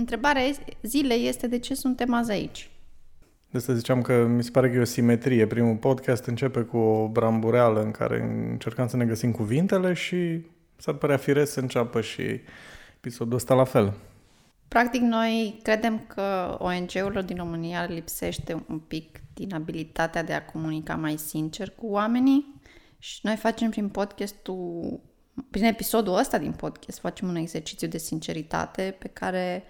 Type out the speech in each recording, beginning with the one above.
Întrebarea zilei este de ce suntem azi aici. De asta ziceam că mi se pare că e o simetrie. Primul podcast începe cu o brambureală în care încercăm să ne găsim cuvintele și s-ar părea firesc să înceapă și episodul ăsta la fel. Practic, noi credem că ONG-urilor din România lipsește un pic din abilitatea de a comunica mai sincer cu oamenii și noi facem prin podcastul, prin episodul ăsta din podcast, facem un exercițiu de sinceritate pe care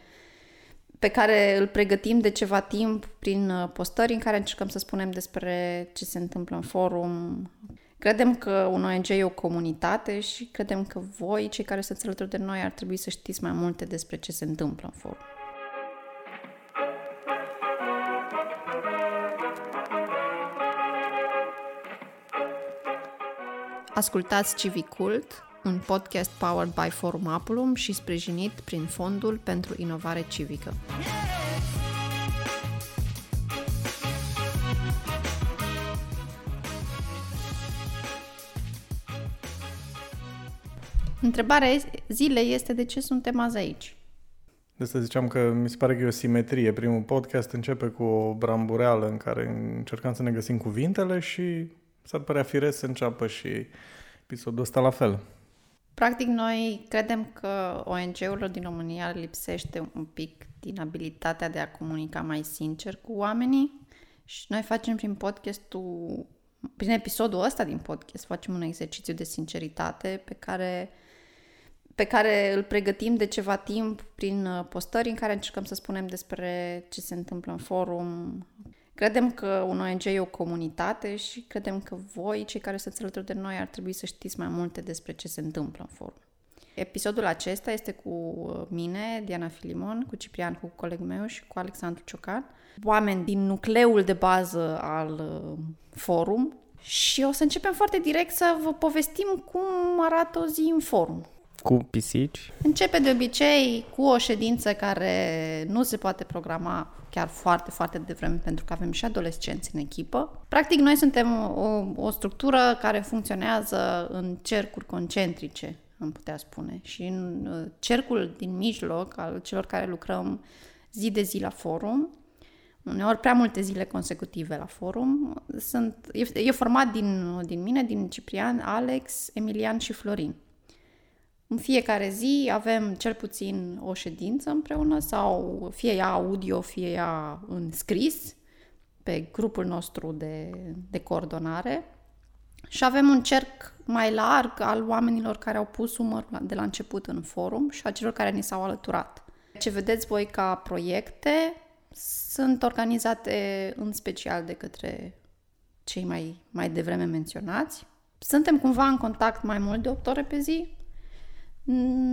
pe care îl pregătim de ceva timp prin uh, postări în care încercăm să spunem despre ce se întâmplă în forum. Credem că un ONG e o comunitate și credem că voi, cei care sunteți alături de noi, ar trebui să știți mai multe despre ce se întâmplă în forum. Ascultați Civicult, un podcast powered by Forum Apulum și sprijinit prin Fondul pentru Inovare Civică. Întrebarea zilei este de ce suntem azi aici. De asta ziceam că mi se pare că e o simetrie. Primul podcast începe cu o brambureală în care încercăm să ne găsim cuvintele și s-ar părea firesc să înceapă și episodul ăsta la fel. Practic, noi credem că ONG-urilor din România lipsește un pic din abilitatea de a comunica mai sincer cu oamenii și noi facem prin podcastul, prin episodul ăsta din podcast, facem un exercițiu de sinceritate pe care pe care îl pregătim de ceva timp prin uh, postări în care încercăm să spunem despre ce se întâmplă în forum, Credem că un ONG e o comunitate și credem că voi, cei care sunteți alături de noi, ar trebui să știți mai multe despre ce se întâmplă în forum. Episodul acesta este cu uh, mine, Diana Filimon, cu Ciprian, cu colegul meu și cu Alexandru Ciocan, oameni din nucleul de bază al uh, forum și o să începem foarte direct să vă povestim cum arată o zi în forum. Cu pisici? Începe de obicei cu o ședință care nu se poate programa chiar foarte, foarte devreme, pentru că avem și adolescenți în echipă. Practic, noi suntem o, o structură care funcționează în cercuri concentrice, am putea spune. Și în uh, cercul din mijloc al celor care lucrăm zi de zi la forum, uneori prea multe zile consecutive la forum, sunt, e, e format din, din mine, din Ciprian, Alex, Emilian și Florin. În fiecare zi avem cel puțin o ședință împreună sau fie ea audio, fie ea în scris pe grupul nostru de, de coordonare și avem un cerc mai larg al oamenilor care au pus umărul de la început în forum și a celor care ni s-au alăturat. Ce vedeți voi ca proiecte sunt organizate în special de către cei mai, mai devreme menționați. Suntem cumva în contact mai mult de 8 ore pe zi,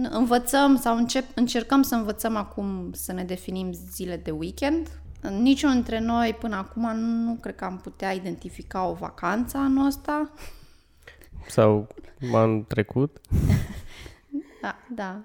învățăm sau încep, încercăm să învățăm acum să ne definim zile de weekend. Niciunul dintre noi până acum nu cred că am putea identifica o vacanță anul ăsta. Sau anul trecut? da, da.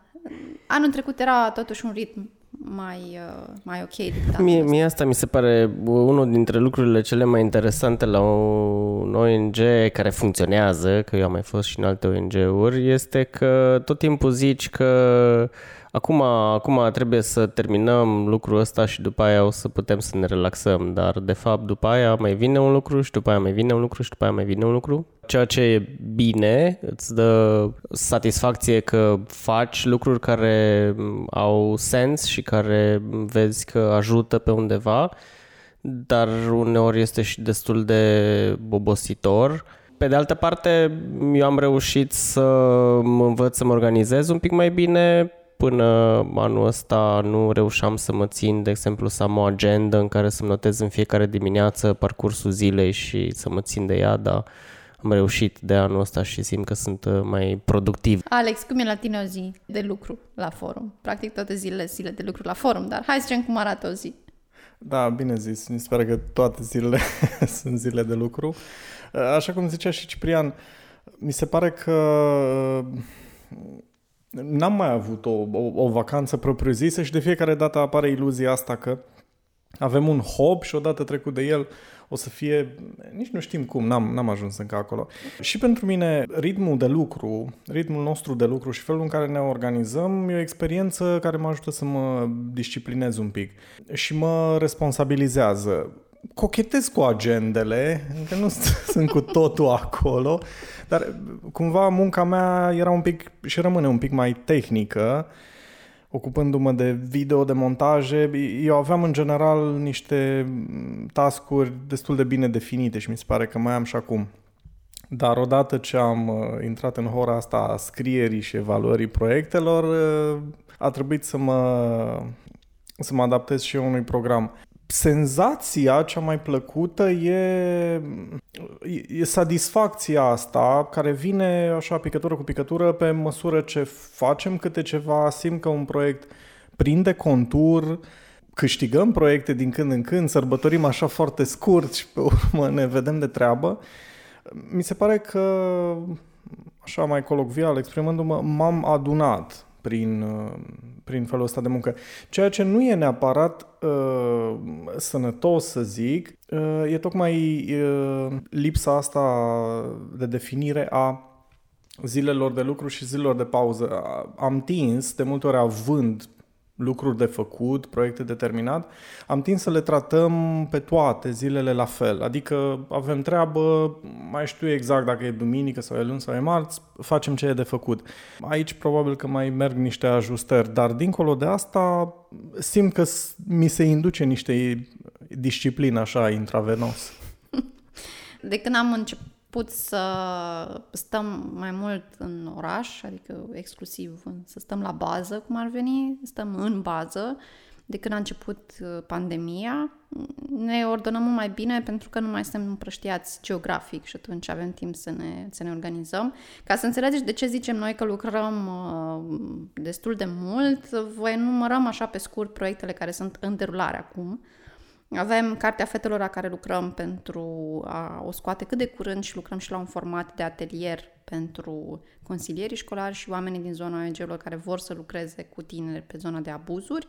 Anul trecut era totuși un ritm mai, uh, mai ok decât mie, mie asta mi se pare unul dintre lucrurile cele mai interesante la un ONG care funcționează, că eu am mai fost și în alte ONG-uri, este că tot timpul zici că acum, acum trebuie să terminăm lucrul ăsta și după aia o să putem să ne relaxăm, dar de fapt după aia mai vine un lucru și după aia mai vine un lucru și după aia mai vine un lucru ceea ce e bine, îți dă satisfacție că faci lucruri care au sens și care vezi că ajută pe undeva, dar uneori este și destul de obositor. Pe de altă parte, eu am reușit să mă învăț să mă organizez un pic mai bine. Până anul ăsta nu reușeam să mă țin, de exemplu, să am o agenda în care să-mi notez în fiecare dimineață parcursul zilei și să mă țin de ea, dar am reușit de anul ăsta și simt că sunt uh, mai productiv. Alex, cum e la tine o zi de lucru la forum? Practic toate zilele zile de lucru la forum, dar hai să zicem cum arată o zi. Da, bine zis. Mi se pare că toate zilele sunt zile de lucru. Uh, așa cum zicea și Ciprian, mi se pare că uh, n-am mai avut o, o, o vacanță propriu-zisă și de fiecare dată apare iluzia asta că avem un hub și odată trecut de el o să fie, nici nu știm cum, n-am, n-am ajuns încă acolo. Și pentru mine, ritmul de lucru, ritmul nostru de lucru și felul în care ne organizăm e o experiență care mă ajută să mă disciplinez un pic și mă responsabilizează cochetez cu agendele, încă nu sunt cu totul acolo, dar cumva munca mea era un pic și rămâne un pic mai tehnică, ocupându-mă de video, de montaje. Eu aveam în general niște tascuri destul de bine definite și mi se pare că mai am și acum. Dar odată ce am uh, intrat în hora asta a scrierii și evaluării proiectelor, uh, a trebuit să mă, să mă adaptez și eu unui program senzația cea mai plăcută e, e satisfacția asta care vine așa picătură cu picătură pe măsură ce facem câte ceva, simt că un proiect prinde contur, câștigăm proiecte din când în când, sărbătorim așa foarte scurt și pe urmă ne vedem de treabă. Mi se pare că, așa mai colocvial exprimându-mă, m-am adunat prin, uh, prin felul ăsta de muncă. Ceea ce nu e neapărat uh, sănătos, să zic, uh, e tocmai uh, lipsa asta de definire a zilelor de lucru și zilelor de pauză. Am tins, de multe ori având lucruri de făcut, proiecte de terminat, am tins să le tratăm pe toate zilele la fel. Adică avem treabă, mai știu exact dacă e duminică sau e luni sau e marți, facem ce e de făcut. Aici probabil că mai merg niște ajustări, dar dincolo de asta simt că mi se induce niște disciplină așa intravenos. De când am început început să stăm mai mult în oraș, adică exclusiv să stăm la bază, cum ar veni, stăm în bază. De când a început uh, pandemia, ne ordonăm mult mai bine pentru că nu mai suntem împrăștiați geografic și atunci avem timp să ne, să ne organizăm. Ca să înțelegeți de ce zicem noi că lucrăm uh, destul de mult, voi numărăm așa pe scurt proiectele care sunt în derulare acum. Avem Cartea Fetelor la care lucrăm pentru a o scoate cât de curând și lucrăm și la un format de atelier pentru consilierii școlari și oamenii din zona ONG-urilor care vor să lucreze cu tineri pe zona de abuzuri.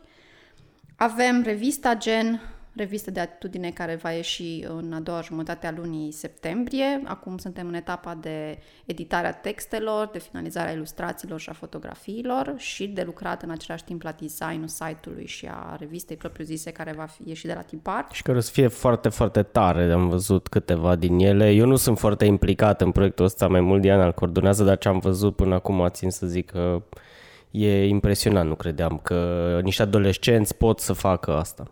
Avem revista Gen, revistă de atitudine care va ieși în a doua jumătate a lunii septembrie. Acum suntem în etapa de editare a textelor, de finalizarea ilustrațiilor și a fotografiilor și de lucrat în același timp la designul site-ului și a revistei propriu-zise care va fi ieși de la tipar. Și care o să fie foarte, foarte tare. Am văzut câteva din ele. Eu nu sunt foarte implicat în proiectul ăsta, mai mult Diana îl coordonează, dar ce am văzut până acum țin să zic că e impresionant, nu credeam că niște adolescenți pot să facă asta.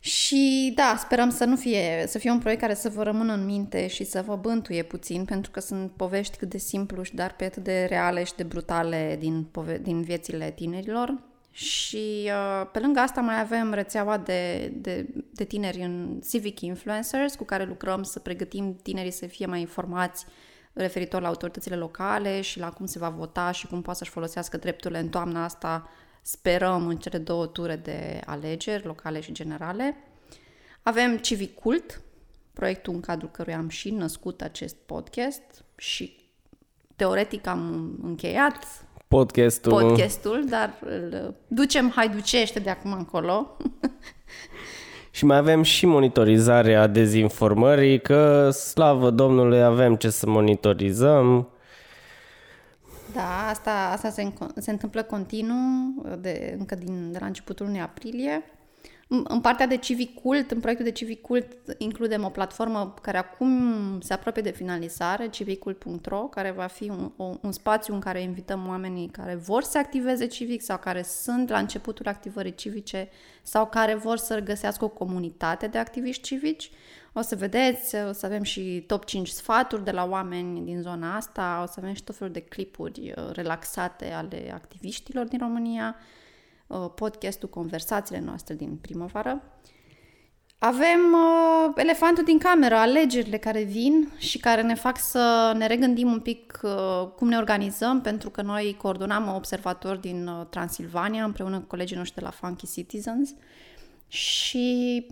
Și da, sperăm să nu fie, să fie un proiect care să vă rămână în minte și să vă bântuie puțin, pentru că sunt povești cât de simplu și dar pe atât de reale și de brutale din, pove- din viețile tinerilor. Și uh, pe lângă asta mai avem rețeaua de, de, de tineri în Civic Influencers cu care lucrăm să pregătim tinerii să fie mai informați referitor la autoritățile locale și la cum se va vota și cum poate să-și folosească drepturile în toamna asta sperăm în cele două ture de alegeri, locale și generale. Avem Civic Cult, proiectul în cadrul căruia am și născut acest podcast și teoretic am încheiat podcastul, podcastul dar îl ducem haiducește de acum încolo. Și mai avem și monitorizarea dezinformării, că slavă Domnului avem ce să monitorizăm. Da, asta, asta se, se întâmplă continuu de, încă din, de la începutul lunii aprilie. În partea de civic cult, în proiectul de civic cult, includem o platformă care acum se apropie de finalizare, civicult.ro, care va fi un, o, un spațiu în care invităm oamenii care vor să activeze civic sau care sunt la începutul activării civice sau care vor să găsească o comunitate de activiști civici. O să vedeți, o să avem și top 5 sfaturi de la oameni din zona asta, o să avem și tot felul de clipuri uh, relaxate ale activiștilor din România, uh, podcastul Conversațiile noastre din primăvară. Avem uh, elefantul din cameră, alegerile care vin și care ne fac să ne regândim un pic uh, cum ne organizăm, pentru că noi coordonam observatori din uh, Transilvania împreună cu colegii noștri de la Funky Citizens și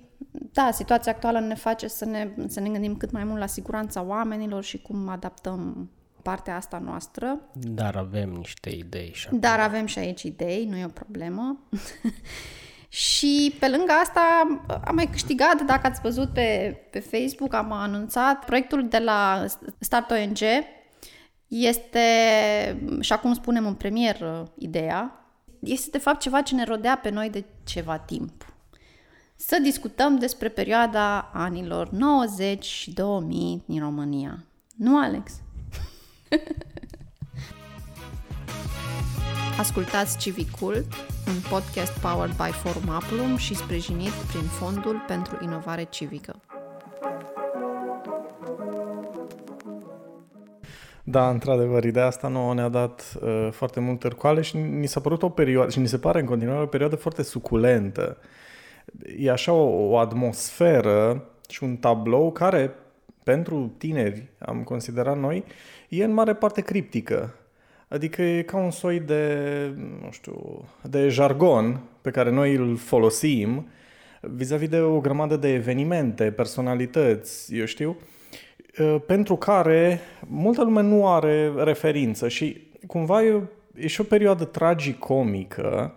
da, situația actuală ne face să ne, să ne gândim cât mai mult la siguranța oamenilor și cum adaptăm partea asta noastră. Dar avem niște idei și acum. Dar avem și aici idei, nu e o problemă. Și pe lângă asta am mai câștigat, dacă ați văzut pe, pe Facebook, am anunțat proiectul de la Start ONG. Este, și acum spunem în premier ideea, este de fapt ceva ce ne rodea pe noi de ceva timp. Să discutăm despre perioada anilor 90 și 2000 din România. Nu, Alex? Ascultați Civicult, un podcast powered by Forum Apulum și sprijinit prin Fondul pentru Inovare Civică. Da, într-adevăr, ideea asta nouă ne-a dat uh, foarte mult târcoale și ni s-a părut o perioadă, și ni se pare în continuare o perioadă foarte suculentă. E așa o, o atmosferă și un tablou care, pentru tineri, am considerat noi, e în mare parte criptică. Adică e ca un soi de, nu știu, de jargon pe care noi îl folosim vis-a-vis de o grămadă de evenimente, personalități, eu știu, ă, pentru care multă lume nu are referință și cumva e, e și o perioadă tragicomică.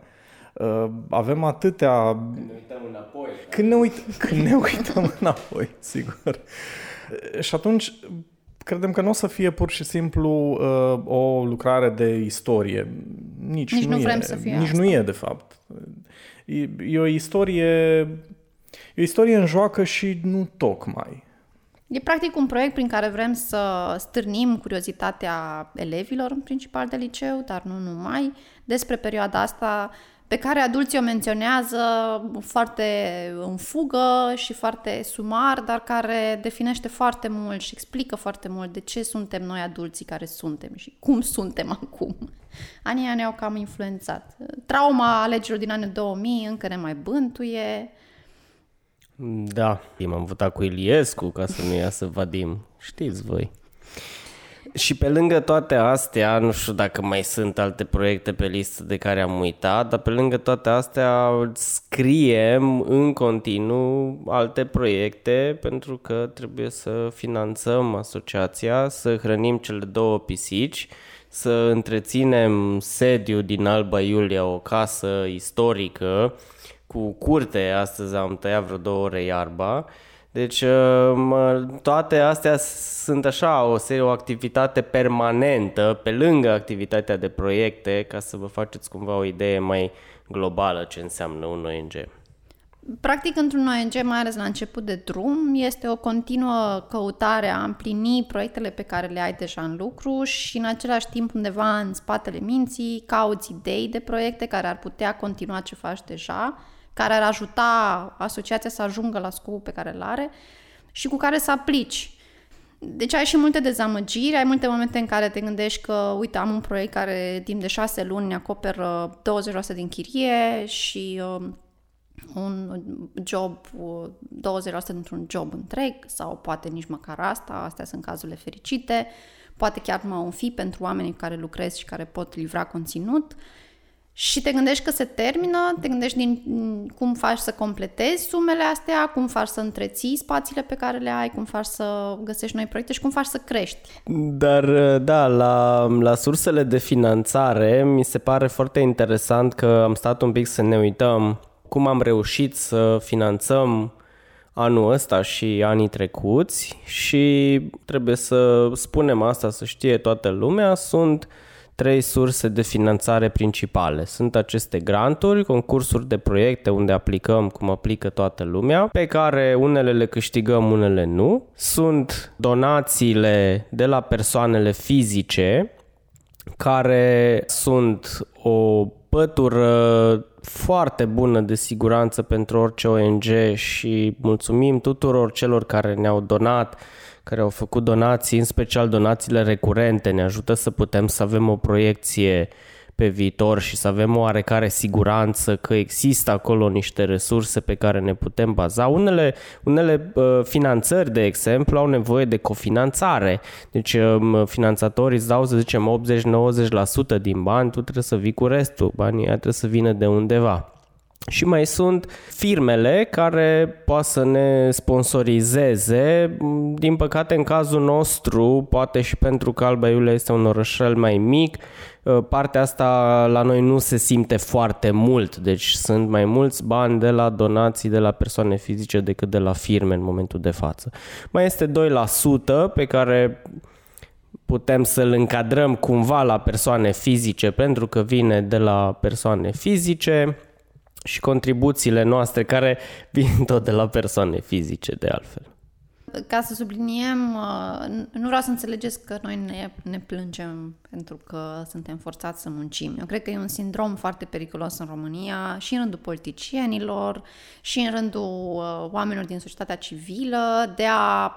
Ă, avem atâtea... Când ne uităm înapoi. Când ne, uit... Când ne uităm înapoi, sigur. Și atunci credem că nu o să fie pur și simplu uh, o lucrare de istorie. Nici, nici nu, nu e. vrem să fie Nici asta. nu e, de fapt. E, e o istorie... E o istorie în joacă și nu tocmai. E practic un proiect prin care vrem să stârnim curiozitatea elevilor, în principal de liceu, dar nu numai, despre perioada asta pe care adulții o menționează foarte în fugă și foarte sumar, dar care definește foarte mult și explică foarte mult de ce suntem noi adulții care suntem și cum suntem acum. Anii aia ne-au cam influențat. Trauma alegerilor din anii 2000 încă ne mai bântuie. Da, m-am votat cu Iliescu ca să nu iasă Vadim. Știți voi. Și pe lângă toate astea, nu știu dacă mai sunt alte proiecte pe listă de care am uitat, dar pe lângă toate astea scriem în continuu alte proiecte pentru că trebuie să finanțăm asociația, să hrănim cele două pisici, să întreținem sediu din Alba Iulia, o casă istorică. Cu curte, astăzi am tăiat vreo două ore iarba, deci mă, toate astea sunt așa o serie, o activitate permanentă pe lângă activitatea de proiecte ca să vă faceți cumva o idee mai globală ce înseamnă un ONG. Practic, într-un ONG, mai ales la început de drum, este o continuă căutare a împlini proiectele pe care le ai deja în lucru și în același timp undeva în spatele minții cauți idei de proiecte care ar putea continua ce faci deja care ar ajuta asociația să ajungă la scopul pe care îl are și cu care să aplici. Deci ai și multe dezamăgiri, ai multe momente în care te gândești că, uite, am un proiect care timp de șase luni ne acoperă 20% din chirie și uh, un job, 20% dintr-un job întreg sau poate nici măcar asta, astea sunt cazurile fericite, poate chiar numai un fi pentru oamenii care lucrezi și care pot livra conținut și te gândești că se termină, te gândești din cum faci să completezi sumele astea, cum faci să întreții spațiile pe care le ai, cum faci să găsești noi proiecte și cum faci să crești. Dar da, la, la sursele de finanțare mi se pare foarte interesant că am stat un pic să ne uităm cum am reușit să finanțăm anul ăsta și anii trecuți și trebuie să spunem asta, să știe toată lumea, sunt trei surse de finanțare principale. Sunt aceste granturi, concursuri de proiecte unde aplicăm cum aplică toată lumea, pe care unele le câștigăm, unele nu. Sunt donațiile de la persoanele fizice, care sunt o pătură foarte bună de siguranță pentru orice ONG și mulțumim tuturor celor care ne-au donat care au făcut donații, în special donațiile recurente, ne ajută să putem să avem o proiecție pe viitor și să avem o oarecare siguranță că există acolo niște resurse pe care ne putem baza. Unele, unele uh, finanțări, de exemplu, au nevoie de cofinanțare. Deci uh, finanțatorii îți dau, să zicem, 80-90% din bani, tu trebuie să vii cu restul. Banii trebuie să vină de undeva. Și mai sunt firmele care poate să ne sponsorizeze. Din păcate, în cazul nostru, poate și pentru că Alba Iulia este un orășel mai mic, uh, partea asta la noi nu se simte foarte mult, deci sunt mai mulți bani de la donații de la persoane fizice decât de la firme în momentul de față. Mai este 2% pe care putem să-l încadrăm cumva la persoane fizice pentru că vine de la persoane fizice și contribuțiile noastre care vin tot de la persoane fizice de altfel. Ca să subliniem, uh, nu vreau să înțelegeți că noi ne, ne plângem pentru că suntem forțați să muncim. Eu cred că e un sindrom foarte periculos în România și în rândul politicienilor și în rândul uh, oamenilor din societatea civilă de a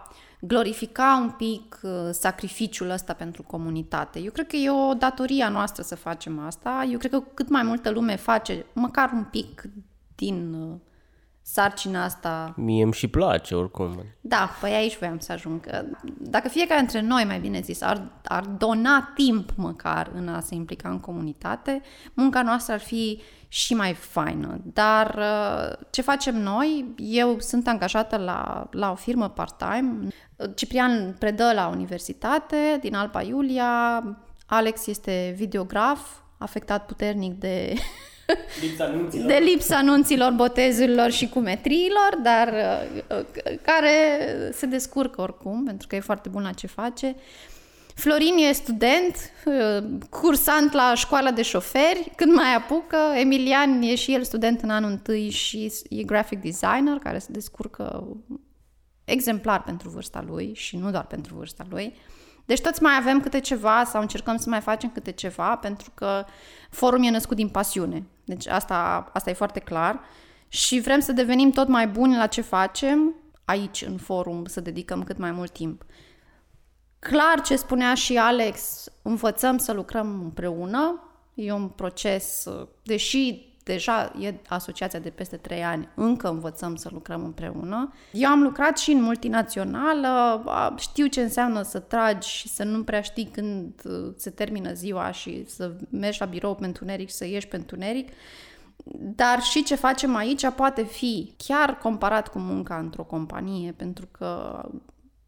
glorifica un pic uh, sacrificiul ăsta pentru comunitate. Eu cred că e o datoria noastră să facem asta. Eu cred că cât mai multă lume face măcar un pic din sarcina asta. Mie îmi și place oricum. Da, păi aici voiam să ajung. Dacă fiecare dintre noi, mai bine zis, ar, ar dona timp măcar în a se implica în comunitate, munca noastră ar fi și mai faină. Dar ce facem noi? Eu sunt angajată la, la o firmă part-time. Ciprian predă la universitate din Alba Iulia. Alex este videograf, afectat puternic de Lipsa anunților. De lipsa anunților, botezurilor și cumetriilor, dar uh, care se descurcă oricum, pentru că e foarte bun la ce face. Florin e student, uh, cursant la școala de șoferi, când mai apucă. Emilian e și el student în anul întâi și e graphic designer, care se descurcă exemplar pentru vârsta lui și nu doar pentru vârsta lui. Deci toți mai avem câte ceva sau încercăm să mai facem câte ceva pentru că forum e născut din pasiune. Deci asta, asta e foarte clar. Și vrem să devenim tot mai buni la ce facem aici în forum, să dedicăm cât mai mult timp. Clar ce spunea și Alex, învățăm să lucrăm împreună. E un proces, deși deja e asociația de peste 3 ani, încă învățăm să lucrăm împreună. Eu am lucrat și în multinațională, știu ce înseamnă să tragi și să nu prea știi când uh, se termină ziua și să mergi la birou pe întuneric și să ieși pe întuneric. Dar și ce facem aici poate fi chiar comparat cu munca într-o companie, pentru că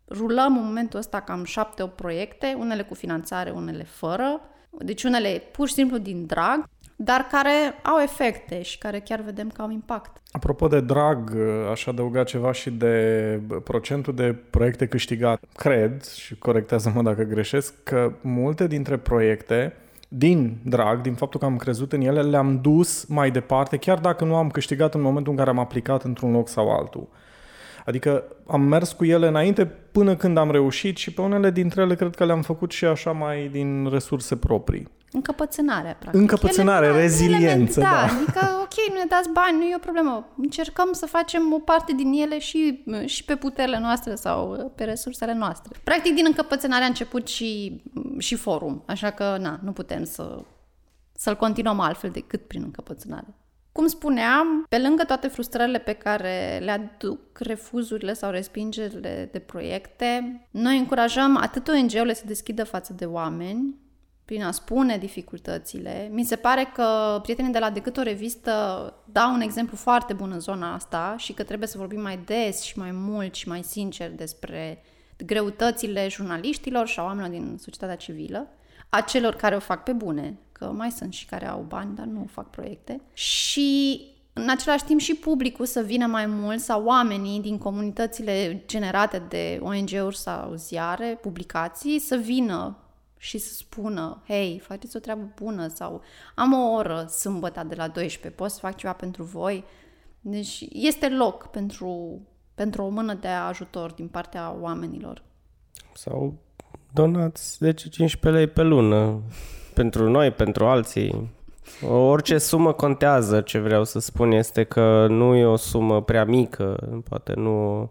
rulăm în momentul ăsta cam șapte o proiecte, unele cu finanțare, unele fără. Deci unele pur și simplu din drag dar care au efecte și care chiar vedem că au impact. Apropo de drag, aș adăuga ceva și de procentul de proiecte câștigate. Cred, și corectează-mă dacă greșesc, că multe dintre proiecte din drag, din faptul că am crezut în ele, le-am dus mai departe, chiar dacă nu am câștigat în momentul în care am aplicat într-un loc sau altul. Adică am mers cu ele înainte până când am reușit și pe unele dintre ele cred că le-am făcut și așa mai din resurse proprii. Încăpățânare, practic. Încăpățânare, ele, reziliență, ele, da. da. Adică, ok, nu ne dați bani, nu e o problemă. Încercăm să facem o parte din ele și, și pe puterile noastre sau pe resursele noastre. Practic, din încăpățânare a început și, și forum, așa că, na, nu putem să, să-l continuăm altfel decât prin încăpățânare. Cum spuneam, pe lângă toate frustrările pe care le aduc refuzurile sau respingerile de proiecte, noi încurajăm atât ONG-urile să deschidă față de oameni, prin a spune dificultățile. Mi se pare că prietenii de la Decât o revistă dau un exemplu foarte bun în zona asta și că trebuie să vorbim mai des și mai mult și mai sincer despre greutățile jurnaliștilor și a oamenilor din societatea civilă, a celor care o fac pe bune, că mai sunt și care au bani, dar nu fac proiecte. Și în același timp și publicul să vină mai mult sau oamenii din comunitățile generate de ONG-uri sau ziare, publicații, să vină și să spună, hei, faceți o treabă bună sau am o oră sâmbătă de la 12, pot să fac ceva pentru voi? Deci este loc pentru, pentru o mână de ajutor din partea oamenilor. Sau donați 10-15 lei pe lună pentru noi, pentru alții. Orice sumă contează, ce vreau să spun este că nu e o sumă prea mică, poate nu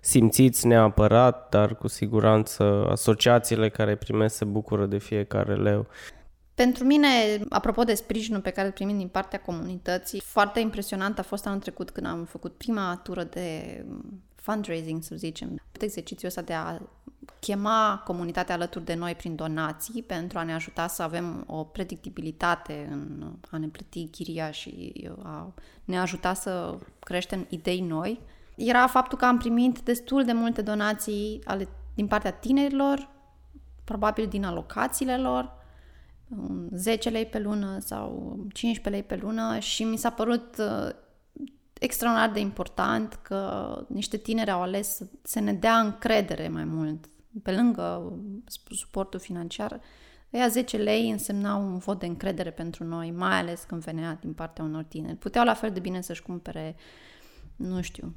simțiți neapărat, dar cu siguranță asociațiile care primesc se bucură de fiecare leu. Pentru mine, apropo de sprijinul pe care îl primim din partea comunității, foarte impresionant a fost anul trecut când am făcut prima tură de fundraising, să zicem, exercițiul ăsta de a chema comunitatea alături de noi prin donații pentru a ne ajuta să avem o predictibilitate în a ne plăti chiria și a ne ajuta să creștem idei noi. Era faptul că am primit destul de multe donații ale, din partea tinerilor, probabil din alocațiile lor, 10 lei pe lună sau 15 lei pe lună și mi s-a părut uh, extraordinar de important că niște tineri au ales să, să ne dea încredere mai mult. Pe lângă suportul financiar, ea 10 lei însemnau un vot de încredere pentru noi, mai ales când venea din partea unor tineri. Puteau la fel de bine să-și cumpere nu știu,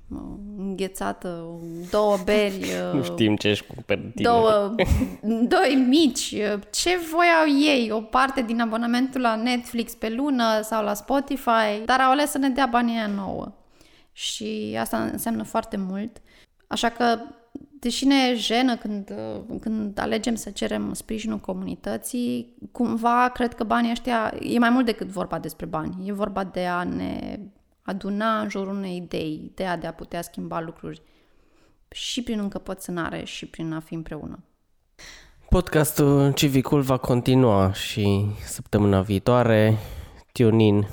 înghețată, două beri... nu știm ce își cumpără Două, doi mici, ce voiau ei, o parte din abonamentul la Netflix pe lună sau la Spotify, dar au ales să ne dea banii aia nouă. Și asta înseamnă foarte mult. Așa că, deși ne e jenă când, când alegem să cerem sprijinul comunității, cumva cred că banii ăștia, e mai mult decât vorba despre bani. E vorba de a ne aduna în jurul unei idei, ideea de a putea schimba lucruri și prin încăpățânare și prin a fi împreună. Podcastul Civicul va continua și săptămâna viitoare. Tune in